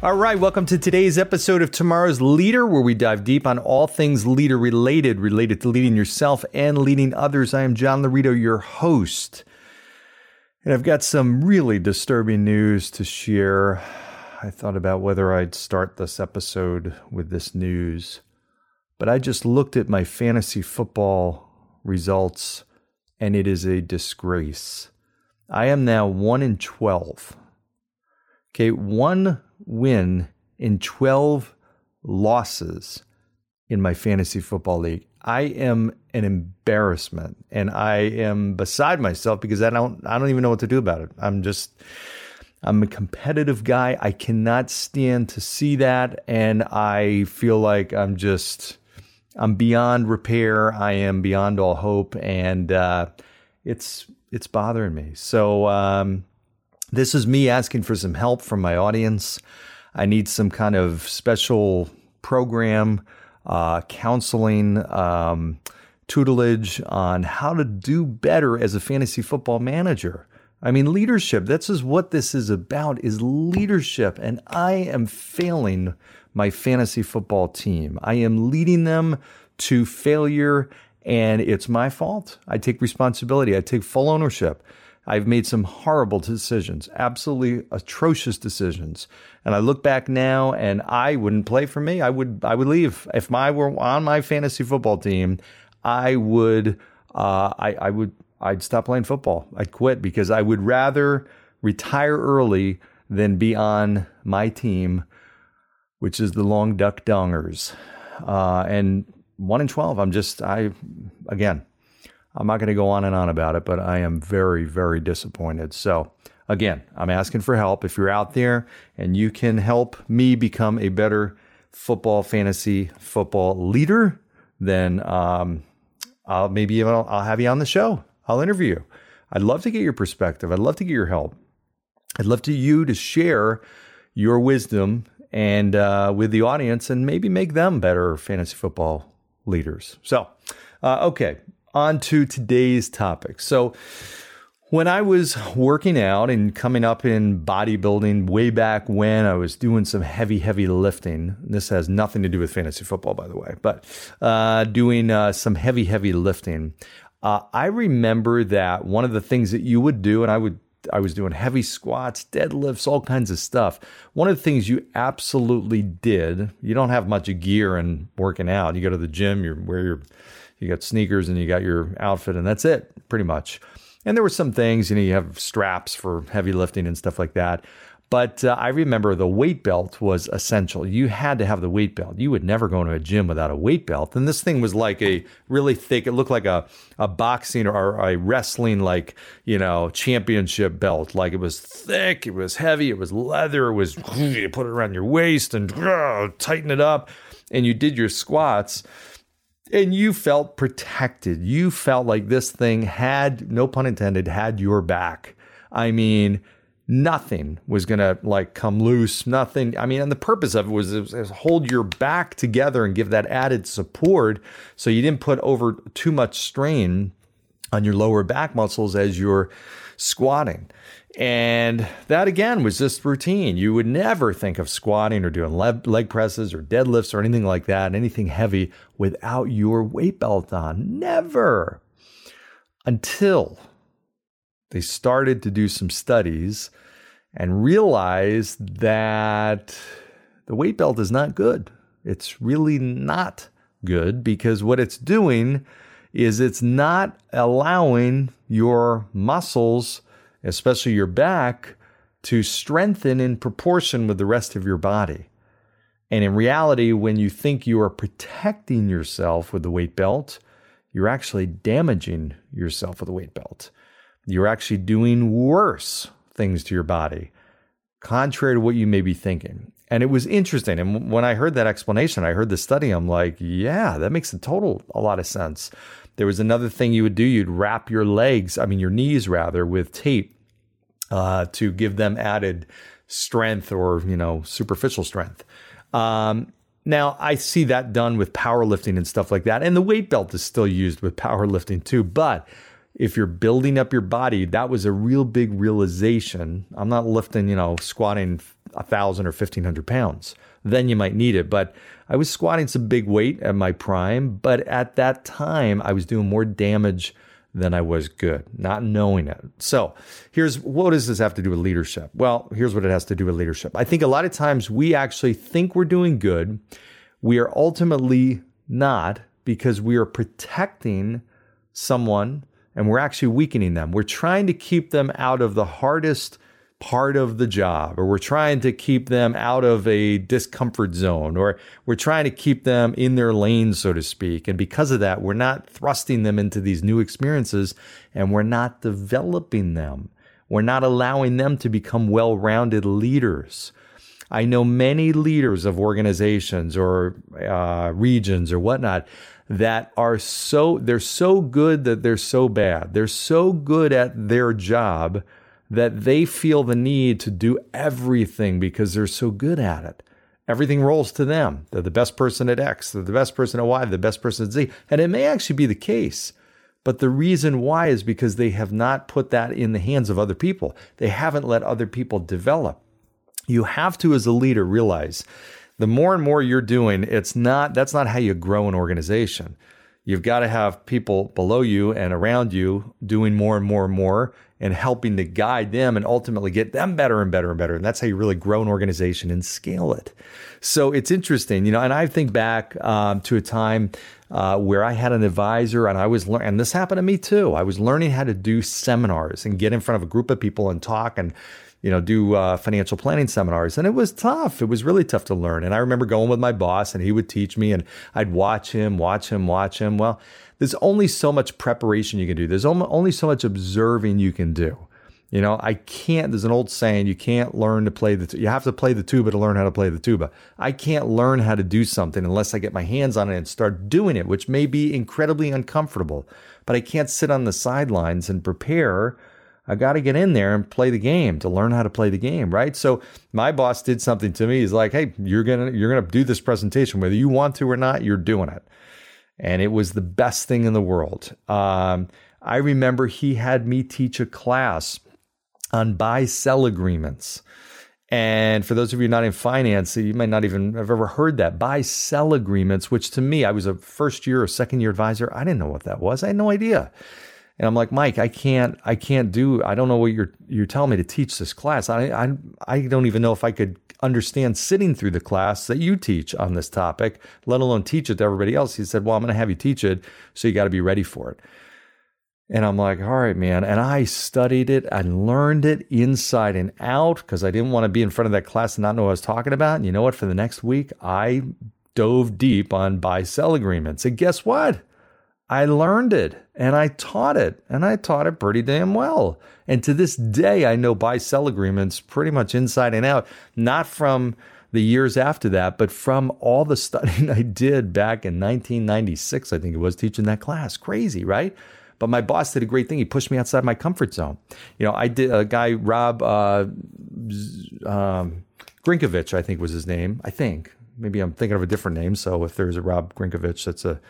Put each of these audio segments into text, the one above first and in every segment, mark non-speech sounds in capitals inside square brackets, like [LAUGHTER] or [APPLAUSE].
All right, welcome to today's episode of Tomorrow's Leader, where we dive deep on all things leader related, related to leading yourself and leading others. I am John Laurito, your host. And I've got some really disturbing news to share. I thought about whether I'd start this episode with this news, but I just looked at my fantasy football results and it is a disgrace. I am now 1 in 12. Okay, one win in 12 losses in my fantasy football league. I am an embarrassment and I am beside myself because I don't I don't even know what to do about it. I'm just I'm a competitive guy. I cannot stand to see that and I feel like I'm just I'm beyond repair. I am beyond all hope and uh, it's it's bothering me. So um, this is me asking for some help from my audience. I need some kind of special program, uh, counseling, um, tutelage on how to do better as a fantasy football manager. I mean, leadership. This is what this is about: is leadership, and I am failing my fantasy football team. I am leading them to failure, and it's my fault. I take responsibility. I take full ownership. I've made some horrible decisions, absolutely atrocious decisions. And I look back now and I wouldn't play for me. I would I would leave. If I were on my fantasy football team, I would uh, I, I would I'd stop playing football. I'd quit because I would rather retire early than be on my team, which is the Long Duck Dongers. Uh, and one in twelve, I'm just I again I'm not going to go on and on about it, but I am very, very disappointed. So, again, I'm asking for help. If you're out there and you can help me become a better football fantasy football leader, then um, I'll maybe I'll, I'll have you on the show. I'll interview you. I'd love to get your perspective. I'd love to get your help. I'd love to you to share your wisdom and uh, with the audience and maybe make them better fantasy football leaders. So, uh, okay, on to today's topic. So, when I was working out and coming up in bodybuilding way back when I was doing some heavy, heavy lifting, this has nothing to do with fantasy football, by the way, but uh, doing uh, some heavy, heavy lifting, uh, I remember that one of the things that you would do, and I would I was doing heavy squats, deadlifts, all kinds of stuff. One of the things you absolutely did, you don't have much gear and working out. You go to the gym, you wear your you got sneakers and you got your outfit, and that's it, pretty much. And there were some things, you know, you have straps for heavy lifting and stuff like that. But uh, I remember the weight belt was essential. You had to have the weight belt. You would never go into a gym without a weight belt. And this thing was like a really thick, it looked like a, a boxing or a wrestling, like, you know, championship belt. Like it was thick, it was heavy, it was leather, it was, you put it around your waist and uh, tighten it up. And you did your squats and you felt protected. You felt like this thing had, no pun intended, had your back. I mean, nothing was going to like come loose. Nothing. I mean, and the purpose of it was, it was hold your back together and give that added support so you didn't put over too much strain on your lower back muscles as you're squatting. And that again was just routine. You would never think of squatting or doing leg presses or deadlifts or anything like that, anything heavy without your weight belt on. Never. Until they started to do some studies and realized that the weight belt is not good. It's really not good because what it's doing is it's not allowing your muscles especially your back, to strengthen in proportion with the rest of your body. And in reality, when you think you are protecting yourself with the weight belt, you're actually damaging yourself with the weight belt. you're actually doing worse things to your body, contrary to what you may be thinking. And it was interesting. And when I heard that explanation, I heard the study, I'm like, yeah, that makes a total a lot of sense. There was another thing you would do. You'd wrap your legs, I mean, your knees rather, with tape uh, to give them added strength or, you know, superficial strength. Um, now, I see that done with powerlifting and stuff like that. And the weight belt is still used with powerlifting too. But if you're building up your body, that was a real big realization. I'm not lifting, you know, squatting a thousand or fifteen hundred pounds. Then you might need it. But I was squatting some big weight at my prime, but at that time I was doing more damage than I was good, not knowing it. So here's what does this have to do with leadership? Well, here's what it has to do with leadership. I think a lot of times we actually think we're doing good. We are ultimately not because we are protecting someone and we're actually weakening them. We're trying to keep them out of the hardest part of the job, or we're trying to keep them out of a discomfort zone, or we're trying to keep them in their lane, so to speak. And because of that, we're not thrusting them into these new experiences and we're not developing them. We're not allowing them to become well rounded leaders. I know many leaders of organizations or uh, regions or whatnot that are so, they're so good that they're so bad. They're so good at their job that they feel the need to do everything because they're so good at it. Everything rolls to them. They're the best person at X, they're the best person at Y, the best person at Z. And it may actually be the case. But the reason why is because they have not put that in the hands of other people. They haven't let other people develop. You have to, as a leader, realize the more and more you're doing, it's not that's not how you grow an organization. You've got to have people below you and around you doing more and more and more and helping to guide them and ultimately get them better and better and better. And that's how you really grow an organization and scale it. So it's interesting, you know, and I think back um, to a time uh, where I had an advisor and I was learning, and this happened to me too. I was learning how to do seminars and get in front of a group of people and talk and you know, do uh, financial planning seminars. And it was tough. It was really tough to learn. And I remember going with my boss and he would teach me and I'd watch him, watch him, watch him. Well, there's only so much preparation you can do. There's only so much observing you can do. You know, I can't, there's an old saying, you can't learn to play the, you have to play the tuba to learn how to play the tuba. I can't learn how to do something unless I get my hands on it and start doing it, which may be incredibly uncomfortable. But I can't sit on the sidelines and prepare I got to get in there and play the game to learn how to play the game, right? So my boss did something to me. He's like, "Hey, you're gonna you're gonna do this presentation whether you want to or not. You're doing it," and it was the best thing in the world. Um, I remember he had me teach a class on buy sell agreements. And for those of you not in finance, you might not even have ever heard that buy sell agreements, which to me, I was a first year or second year advisor. I didn't know what that was. I had no idea. And I'm like, Mike, I can't, I can't do, I don't know what you're, you're telling me to teach this class. I, I, I don't even know if I could understand sitting through the class that you teach on this topic, let alone teach it to everybody else. He said, well, I'm going to have you teach it. So you got to be ready for it. And I'm like, all right, man. And I studied it and learned it inside and out because I didn't want to be in front of that class and not know what I was talking about. And you know what? For the next week, I dove deep on buy sell agreements. And guess what? I learned it and I taught it and I taught it pretty damn well. And to this day, I know buy sell agreements pretty much inside and out, not from the years after that, but from all the studying [LAUGHS] I did back in 1996, I think it was teaching that class. Crazy, right? But my boss did a great thing. He pushed me outside my comfort zone. You know, I did a guy, Rob uh, um, Grinkovich, I think was his name. I think. Maybe I'm thinking of a different name. So if there's a Rob Grinkovich, that's a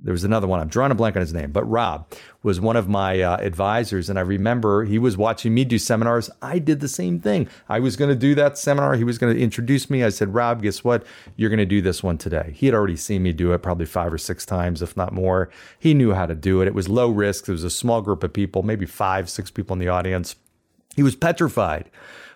there was another one. I'm drawing a blank on his name, but Rob was one of my uh, advisors. And I remember he was watching me do seminars. I did the same thing. I was going to do that seminar. He was going to introduce me. I said, Rob, guess what? You're going to do this one today. He had already seen me do it probably five or six times, if not more. He knew how to do it. It was low risk. There was a small group of people, maybe five, six people in the audience. He was petrified.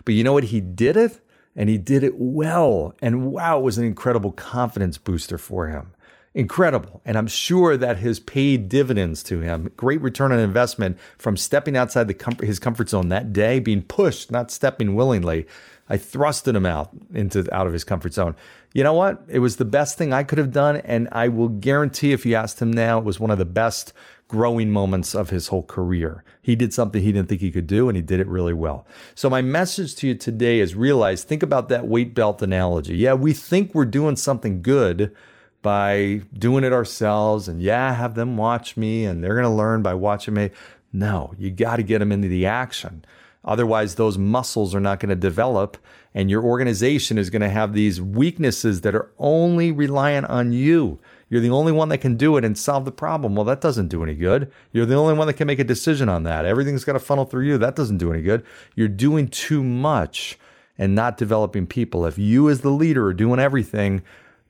But you know what? He did it and he did it well. And wow, it was an incredible confidence booster for him. Incredible. And I'm sure that has paid dividends to him. Great return on investment from stepping outside the com- his comfort zone that day, being pushed, not stepping willingly. I thrusted him out into out of his comfort zone. You know what? It was the best thing I could have done, and I will guarantee if you asked him now, it was one of the best growing moments of his whole career. He did something he didn't think he could do, and he did it really well. So my message to you today is realize, think about that weight belt analogy. Yeah, we think we're doing something good by doing it ourselves and yeah, have them watch me and they're going to learn by watching me. No, you got to get them into the action. Otherwise, those muscles are not going to develop and your organization is going to have these weaknesses that are only reliant on you. You're the only one that can do it and solve the problem. Well, that doesn't do any good. You're the only one that can make a decision on that. Everything's got to funnel through you. That doesn't do any good. You're doing too much and not developing people. If you, as the leader, are doing everything,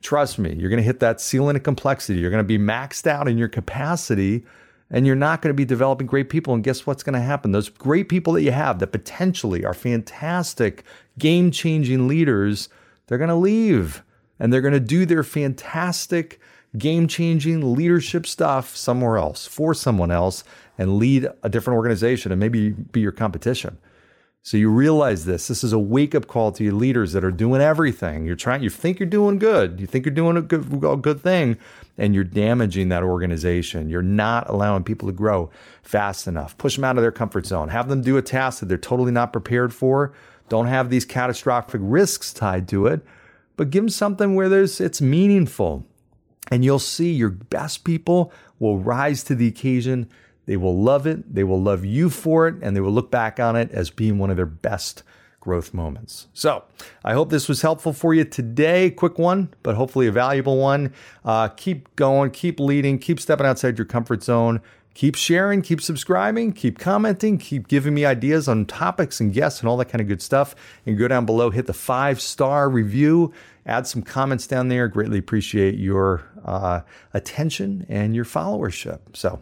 Trust me, you're going to hit that ceiling of complexity. You're going to be maxed out in your capacity and you're not going to be developing great people. And guess what's going to happen? Those great people that you have that potentially are fantastic, game changing leaders, they're going to leave and they're going to do their fantastic, game changing leadership stuff somewhere else for someone else and lead a different organization and maybe be your competition. So you realize this. This is a wake up call to your leaders that are doing everything. You're trying, you think you're doing good. You think you're doing a good, a good thing, and you're damaging that organization. You're not allowing people to grow fast enough. Push them out of their comfort zone. Have them do a task that they're totally not prepared for. Don't have these catastrophic risks tied to it, but give them something where there's it's meaningful. And you'll see your best people will rise to the occasion they will love it, they will love you for it, and they will look back on it as being one of their best growth moments. So I hope this was helpful for you today. Quick one, but hopefully a valuable one. Uh, keep going, keep leading, keep stepping outside your comfort zone. Keep sharing, keep subscribing, keep commenting, keep giving me ideas on topics and guests and all that kind of good stuff. And go down below, hit the five star review, add some comments down there. Greatly appreciate your uh, attention and your followership. So